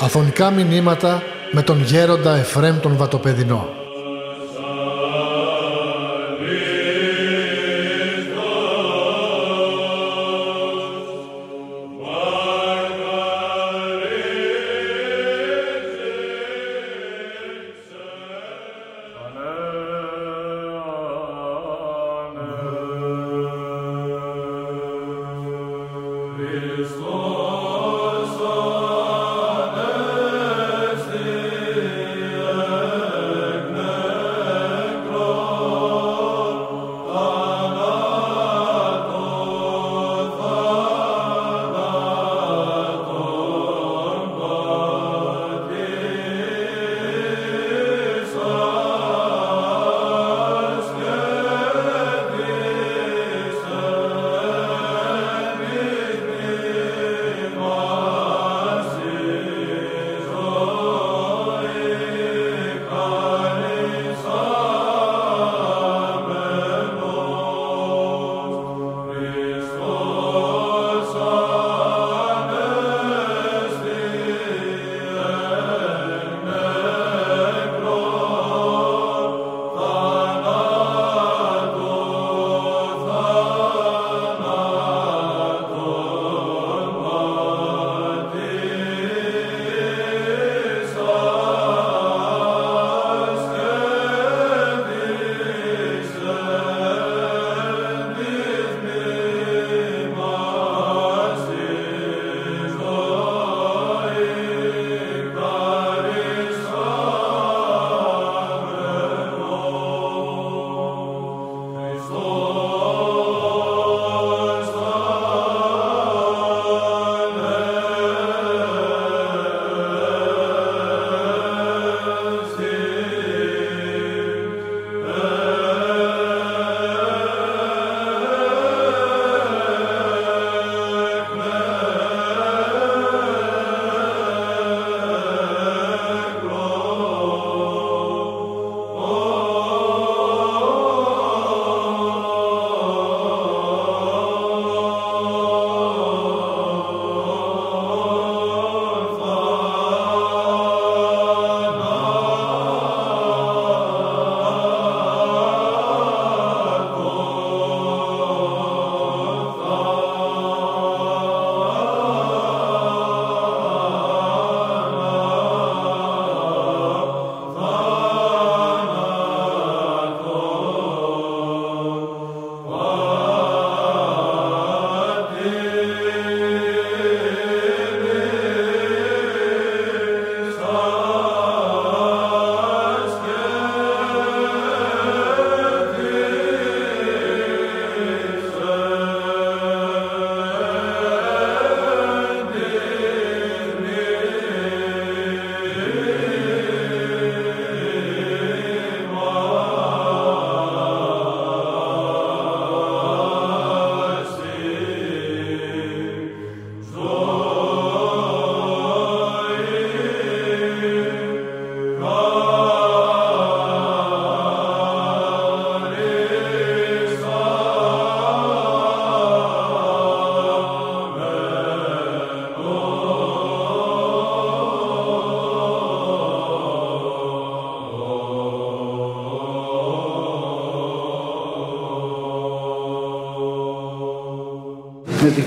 Αφωνικά μηνύματα με τον γέροντα Εφρέμ τον Βατοπεδινό.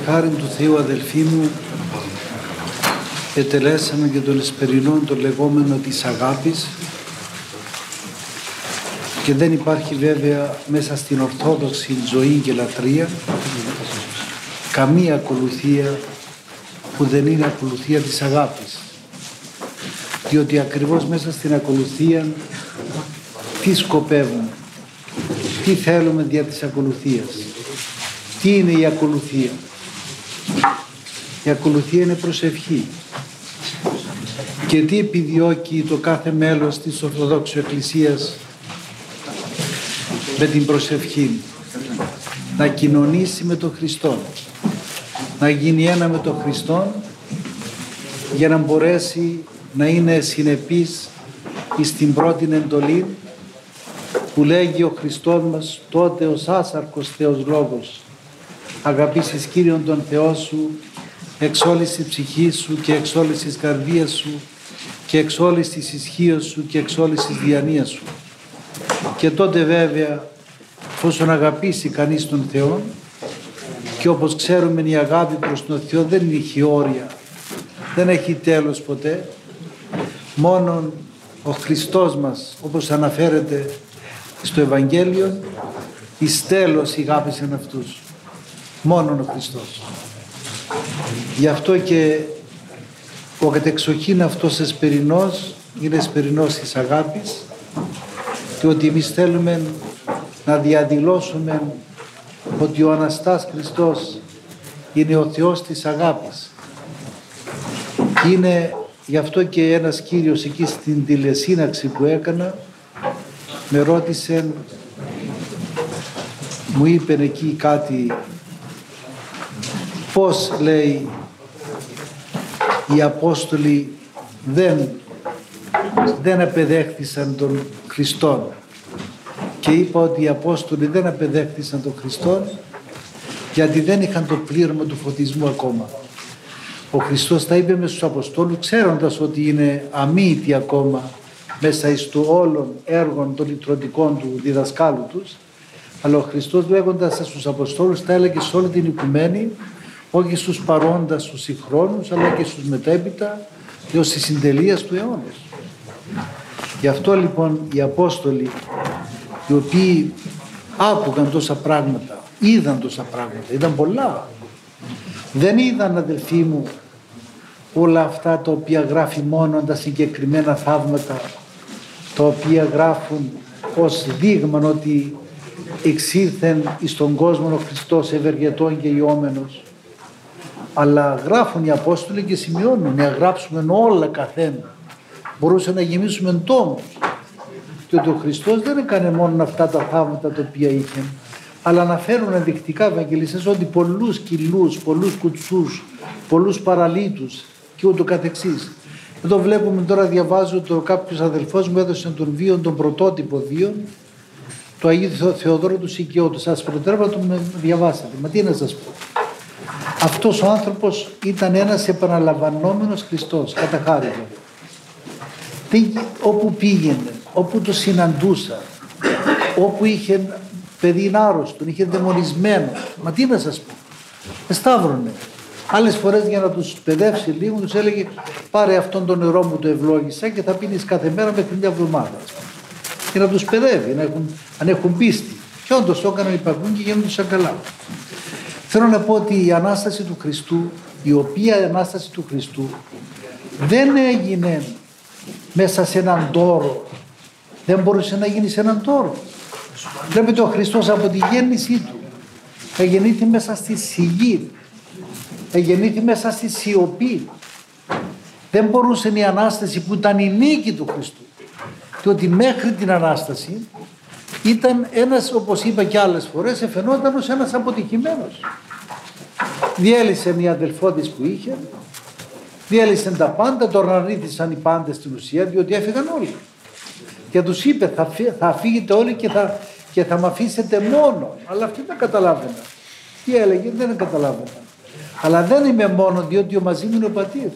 Χάρη του Θεού αδελφοί μου ετελέσαμε και τον εσπερινό το λεγόμενο της αγάπης. Και δεν υπάρχει βέβαια μέσα στην ορθόδοξη ζωή και λατρεία καμία ακολουθία που δεν είναι ακολουθία της αγάπης. Διότι ακριβώς μέσα στην ακολουθία τι σκοπεύουμε τι θέλουμε δια της ακολουθίας. Τι είναι η ακολουθία; Η ακολουθία είναι προσευχή. Και τι επιδιώκει το κάθε μέλος της Ορθοδόξου Εκκλησίας με την προσευχή; Να κοινωνήσει με τον Χριστό. Να γίνει ένα με τον Χριστό για να μπορέσει να είναι συνεπής στην πρώτη εντολή που λέγει ο Χριστός μας τότε ο άσαρκος Θεός Λόγος αγαπήσεις Κύριον τον Θεό σου εξ όλης της ψυχής σου και εξ όλης της καρδίας σου και εξ όλης της ισχύως σου και εξ όλης της διανοίας σου. Και τότε βέβαια εφόσον αγαπήσει κανείς τον Θεό και όπως ξέρουμε η αγάπη προς τον Θεό δεν έχει όρια, δεν έχει τέλος ποτέ. Μόνον ο Χριστός μας όπως αναφέρεται στο Ευαγγέλιο εις τέλος αγάπησε αυτούς. Μόνον ο Χριστός. Γι' αυτό και ο κατεξοχήν αυτός εσπερινός είναι εσπερινός της αγάπης και ότι εμείς θέλουμε να διαδηλώσουμε ότι ο Αναστάς Χριστός είναι ο Θεός της αγάπης. Είναι γι' αυτό και ένας κύριος εκεί στην τηλεσύναξη που έκανα με ρώτησε, μου είπε εκεί κάτι πώς λέει οι Απόστολοι δεν, δεν απεδέχθησαν τον Χριστόν και είπα ότι οι Απόστολοι δεν απεδέχθησαν τον Χριστό γιατί δεν είχαν το πλήρωμα του φωτισμού ακόμα. Ο Χριστός τα είπε μες στους Αποστόλους ξέροντας ότι είναι αμύητοι ακόμα μέσα εις του όλων έργων των λυτρωτικών του διδασκάλου τους αλλά ο Χριστός λέγοντας στους Αποστόλους τα έλεγε σε όλη την οικουμένη όχι στους παρόντας στους συγχρόνους αλλά και στους μετέπειτα έως τη συντελείας του αιώνα. Γι' αυτό λοιπόν οι Απόστολοι οι οποίοι άκουγαν τόσα πράγματα, είδαν τόσα πράγματα, είδαν πολλά. Δεν είδαν αδελφοί μου όλα αυτά τα οποία γράφει μόνο τα συγκεκριμένα θαύματα τα οποία γράφουν ως δείγμα ότι εξήλθεν εις τον κόσμο ο Χριστός ευεργετών και ιόμενος αλλά γράφουν οι Απόστολοι και σημειώνουν να γράψουμε όλα καθένα μπορούσε να γεμίσουμε τόμους και ότι ο Χριστός δεν έκανε μόνο αυτά τα θαύματα τα οποία είχε αλλά αναφέρουν ενδεικτικά ευαγγελιστές ότι πολλούς κυλούς, πολλούς κουτσούς, πολλούς παραλίτους και ούτω καθεξής. Εδώ βλέπουμε τώρα διαβάζω το κάποιος αδελφός μου έδωσε τον βίο, τον πρωτότυπο βίο το Αγίου Θεοδόρου του Σικαιώτου. Σας προτρέπω να το διαβάσετε. Μα τι να σας πω. Αυτός ο άνθρωπος ήταν ένας επαναλαμβανόμενος Χριστός, κατά χάρη Όπου πήγαινε, όπου το συναντούσα, όπου είχε παιδί άρρωστο, είχε δαιμονισμένο. Μα τι να σας πω. Εσταύρωνε. Άλλες φορές για να τους παιδεύσει λίγο τους έλεγε πάρε αυτόν τον νερό μου το ευλόγησα και θα πίνεις κάθε μέρα μέχρι μια εβδομάδα. Και να τους παιδεύει, να έχουν, αν έχουν πίστη. Και όντως το έκαναν οι παγκούν και γίνονται καλά. Θέλω να πω ότι η Ανάσταση του Χριστού, η οποία η Ανάσταση του Χριστού δεν έγινε μέσα σε έναν τόρο. Δεν μπορούσε να γίνει σε έναν τόρο. Βλέπετε ο Χριστός από τη γέννησή του εγεννήθη μέσα στη σιγή, εγεννήθη μέσα στη σιωπή. Δεν μπορούσε η Ανάσταση που ήταν η νίκη του Χριστού και ότι μέχρι την Ανάσταση ήταν ένας όπως είπα και άλλες φορές εφαινόταν ως ένας αποτυχημένος. Διέλυσε μια αδελφό που είχε διέλυσαν τα πάντα, τον αρνήθησαν οι πάντες στην ουσία διότι έφυγαν όλοι. Και τους είπε θα, θα φύγετε όλοι και θα, και θα με αφήσετε μόνο. Αλλά αυτοί δεν καταλάβαιναν. Τι έλεγε, δεν καταλάβαιναν. Αλλά δεν είμαι μόνο διότι ο μαζί μου είναι ο πατήρ.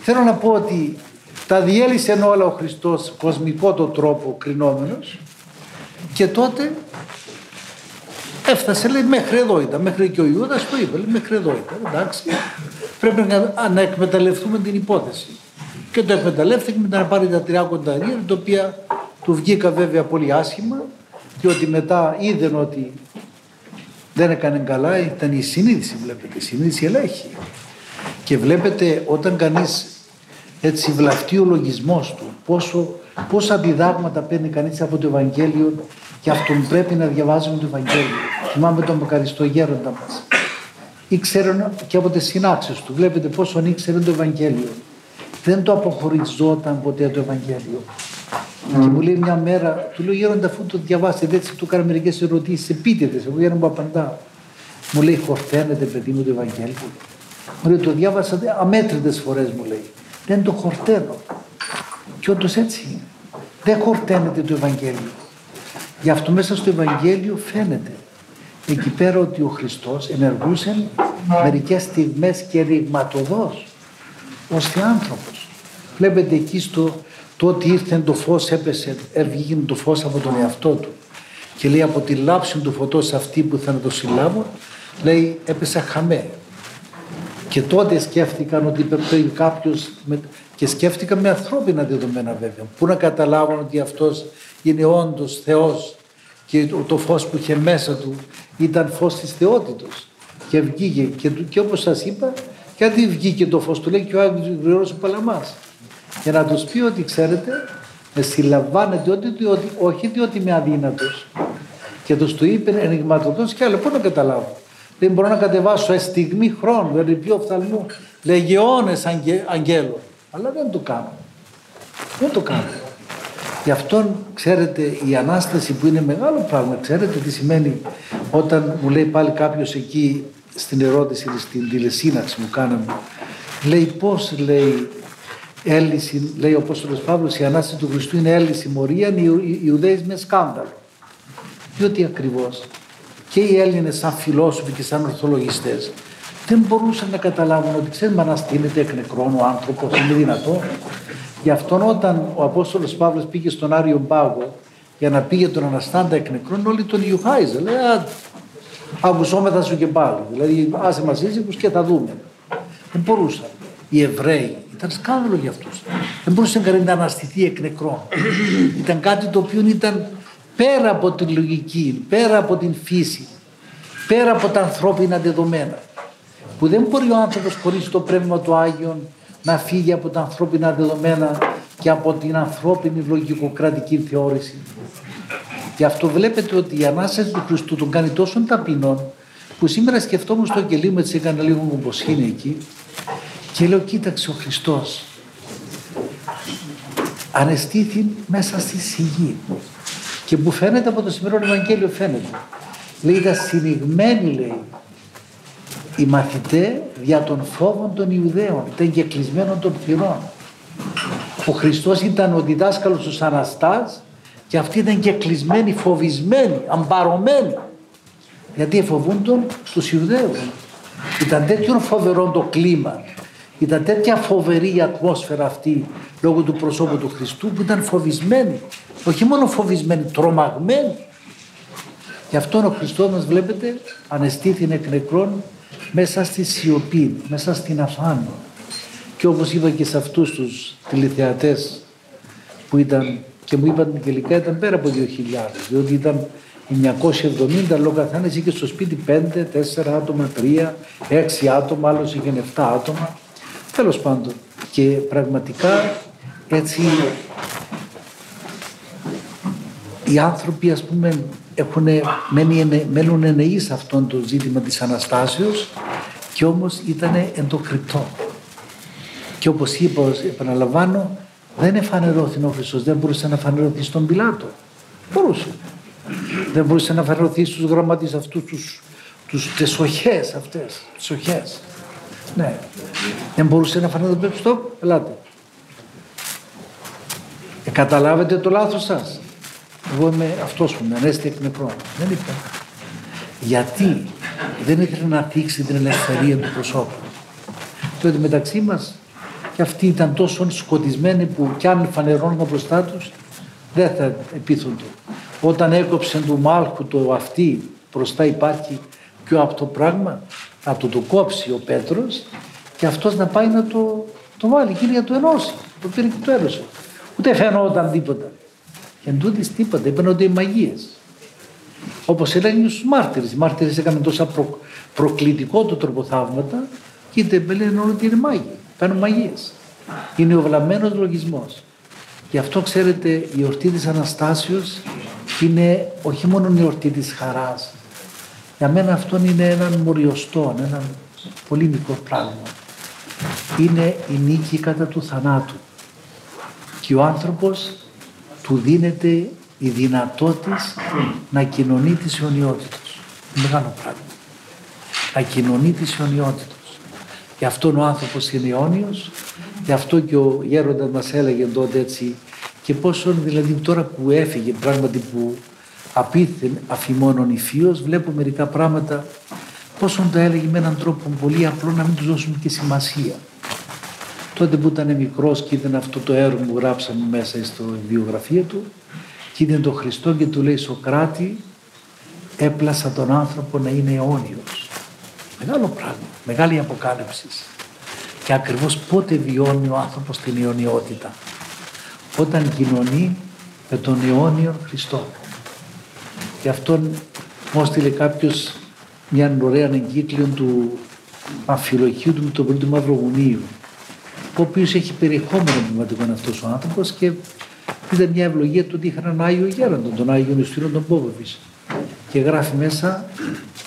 Θέλω να πω ότι τα διέλυσε όλα ο Χριστός κοσμικό το τρόπο κρινόμενος και τότε έφτασε λέει μέχρι εδώ ήταν, μέχρι και ο Ιούδας το είπε, λέει, μέχρι εδώ ήταν, εντάξει πρέπει να, να εκμεταλλευτούμε την υπόθεση. Και το εκμεταλλεύτηκε μετά να πάρει τα τρία κονταρία, τα οποία του βγήκα βέβαια πολύ άσχημα, διότι μετά είδε ότι δεν έκανε καλά, ήταν η συνείδηση βλέπετε, η συνείδηση ελέγχει. Και βλέπετε όταν κανείς έτσι βλαφτεί ο λογισμός του, πόσο, πόσα διδάγματα παίρνει κανείς από το Ευαγγέλιο και αυτόν πρέπει να διαβάζουμε το Ευαγγέλιο. Θυμάμαι τον Μακαριστό Γέροντα μας ήξερε και από τις συνάξεις του. Βλέπετε πόσο ήξερε το Ευαγγέλιο. Δεν το αποχωριζόταν ποτέ το Ευαγγέλιο. Mm. Και μου λέει μια μέρα, του λέω γέροντα αφού το διαβάσετε έτσι του κάνω μερικές ερωτήσεις επίτηδες, εγώ για να μου απαντάω. Μου λέει χορταίνεται παιδί μου το Ευαγγέλιο. Μου λέει το διάβασα αμέτρητες φορές μου λέει. Δεν το χορταίνω. Και όντως έτσι είναι. Δεν χορταίνεται το Ευαγγέλιο. Γι' αυτό μέσα στο Ευαγγέλιο φαίνεται εκεί πέρα ότι ο Χριστός ενεργούσε μερικές στιγμές και ρηγματοδός ως θεάνθρωπος. Βλέπετε εκεί στο το ότι ήρθε το φως έπεσε, έβγαινε το φως από τον εαυτό του και λέει από τη λάψη του φωτός αυτή που θα το συλλάβω λέει έπεσε χαμέ και τότε σκέφτηκαν ότι πρέπει κάποιος και σκέφτηκαν με ανθρώπινα δεδομένα βέβαια. Που να καταλάβουν ότι αυτός είναι όντως Θεός και το φως που είχε μέσα του ήταν φως της θεότητος. Και βγήκε και, και όπως σας είπα γιατί βγήκε το φως του λέει και ο Άγιος Γρηγορός ο Παλαμάς. Για να τους πει ότι ξέρετε με συλλαμβάνετε ότι, ότι, όχι διότι είμαι αδύνατος. Και τους του είπε ενηγματοδός και άλλο πού να καταλάβω δεν μπορώ να κατεβάσω στιγμή χρόνου, ερυπείο οφθαλμού, λεγεώνες αγγε, αγγέλων. Αλλά δεν το κάνω. Δεν το κάνω. Γι' αυτό ξέρετε η Ανάσταση που είναι μεγάλο πράγμα, ξέρετε τι σημαίνει όταν μου λέει πάλι κάποιος εκεί στην ερώτηση, στην τηλεσύναξη μου κάναμε, λέει πώς λέει έλυση, λέει ο Απόστολος Παύλος, η Ανάσταση του Χριστού είναι έλυση μορία, οι Ιουδαίοι με σκάνδαλο. Διότι ακριβώς και οι Έλληνες σαν φιλόσοφοι και σαν ορθολογιστές δεν μπορούσαν να καταλάβουν ότι ξέρεις να στείνεται εκ νεκρών ο άνθρωπος, είναι δυνατό. Γι' αυτό όταν ο Απόστολος Παύλος πήγε στον Άριο Πάγο για να πήγε τον Αναστάντα εκ νεκρών όλοι τον Ιουχάιζε. Λέει, ακουσόμεθα σου και πάλι. Δηλαδή, άσε μας ήσυχους και θα δούμε. Δεν μπορούσαν. Οι Εβραίοι ήταν σκάνδαλο για αυτούς. Δεν μπορούσε κανένα να αναστηθεί εκ νεκρών. ήταν κάτι το οποίο ήταν πέρα από την λογική, πέρα από την φύση, πέρα από τα ανθρώπινα δεδομένα. Που δεν μπορεί ο άνθρωπος χωρίς το πνεύμα του Άγιον να φύγει από τα ανθρώπινα δεδομένα και από την ανθρώπινη λογικοκρατική θεώρηση. Γι' αυτό βλέπετε ότι η Ανάσταση του Χριστού τον κάνει τόσο ταπεινών που σήμερα σκεφτόμουν στο κελί μου έτσι έκανα λίγο όπως είναι εκεί και λέω κοίταξε ο Χριστός ανεστήθη μέσα στη σιγή και που φαίνεται από το σημερινό Ευαγγέλιο φαίνεται. Λέει ήταν συνηγμένοι λέει οι μαθητέ δια των φόβων των Ιουδαίων, ήταν και κλεισμένων των θυρών. Ο Χριστός ήταν ο διδάσκαλος του Αναστάς και αυτοί ήταν και κλεισμένοι, φοβισμένοι, αμπαρωμένοι. Γιατί φοβούν τον τους Ιουδαίους. Ήταν τέτοιο φοβερό το κλίμα. Ήταν τέτοια φοβερή η ατμόσφαιρα αυτή λόγω του προσώπου του Χριστού που ήταν φοβισμένοι όχι μόνο φοβισμένοι, τρομαγμένοι. Γι' αυτό ο Χριστός μας βλέπετε ανεστήθη εκ νεκρών μέσα στη σιωπή, μέσα στην αφάνεια. Και όπως είπα και σε αυτούς τους τηλεθεατές που ήταν και μου είπαν τελικά ήταν πέρα από 2.000 διότι ήταν 970 λόγω καθένας είχε στο σπίτι 5, 4 άτομα, 3, 6 άτομα, άλλος είχε 7 άτομα. Τέλος πάντων και πραγματικά έτσι οι άνθρωποι ας πούμε έχουν, μένουν εννοεί σε αυτό το ζήτημα της Αναστάσεως και όμως ήταν εν το κρυπτό. Και όπως είπα, επαναλαμβάνω, δεν εφανερώθη ο Χριστός, δεν μπορούσε να φανερωθεί στον Πιλάτο. Μπορούσε. Δεν μπορούσε να φανερωθεί στους γραμματείς αυτούς τους, τους τεσοχές αυτές, τις Ναι. Δεν μπορούσε να φανερωθεί στο, ελάτε. Ε, καταλάβετε το λάθος σας. Εγώ είμαι αυτός που με ανέστη εκ νεκρών. Δεν είπα. Γιατί δεν ήθελε να θίξει την ελευθερία του προσώπου. Τότε μεταξύ μας και αυτοί ήταν τόσο σκοτισμένοι που κι αν φανερώνουν μπροστά τους δεν θα επίθονται. Όταν έκοψε του μάλχου το αυτή μπροστά υπάρχει πιο από το πράγμα να το το κόψει ο Πέτρος και αυτός να πάει να το, το βάλει και να το ενώσει. Το πήρε και το έδωσε. Ούτε φαινόταν τίποτα. Και εν τούτης τίποτα, είπαν ότι είναι μαγείες. Όπως έλεγαν στους μάρτυρες. Οι μάρτυρες έκαναν τόσα προ, προκλητικό το τρόπο θαύματα και οι τεμπελοί όλοι ότι είναι μάγοι. Κάνουν μαγείες. Είναι ο βλαμμένος λογισμός. Γι' αυτό ξέρετε η ορτή της Αναστάσεως είναι όχι μόνο η ορτή της χαράς. Για μένα αυτό είναι έναν μοριοστό, έναν πολύ μικρό πράγμα. Είναι η νίκη κατά του θανάτου. Και ο άνθρωπος του δίνεται η δυνατότητα να κοινωνεί της αιωνιότητας. Μεγάλο πράγμα. Να κοινωνεί της αιωνιότητας. Γι' αυτό ο άνθρωπος είναι αιώνιος, γι' αυτό και ο γέροντας μας έλεγε τότε έτσι και πόσο δηλαδή τώρα που έφυγε πράγματι που απίθεν αφημόνων υφίος βλέπω μερικά πράγματα πόσο τα έλεγε με έναν τρόπο πολύ απλό να μην τους δώσουμε και σημασία. Τότε που ήταν μικρός και είδαν αυτό το έργο που γράψαμε μέσα στο βιογραφία του και είδαν τον Χριστό και του λέει Σοκράτη έπλασα τον άνθρωπο να είναι αιώνιος. Μεγάλο πράγμα, μεγάλη αποκάλυψη. Και ακριβώς πότε βιώνει ο άνθρωπος την αιωνιότητα. Όταν κοινωνεί με τον αιώνιο Χριστό. Γι' αυτόν μου έστειλε κάποιος μια ωραία εγκύκλιο του αφιλοχείου του με τον πρώτο Μαυρογουνίου ο οποίος έχει περιεχόμενο πνευματικό αυτός ο άνθρωπος και ήταν μια ευλογία του ότι είχαν έναν Άγιο Γέροντο, τον Άγιο Ιωστίνο τον Πόποβη. Και γράφει μέσα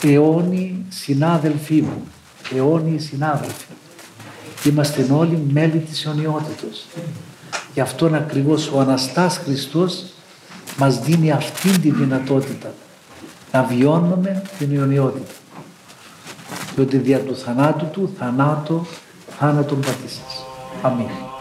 αιώνιοι συνάδελφοί μου, αιώνιοι συνάδελφοι. Είμαστε όλοι μέλη της αιωνιότητος. Γι' αυτόν ακριβώς ο Αναστάς Χριστός μας δίνει αυτή τη δυνατότητα να βιώνουμε την αιωνιότητα. Διότι δια του θανάτου του, θανάτο, θάνατον πατήσας. 阿弥。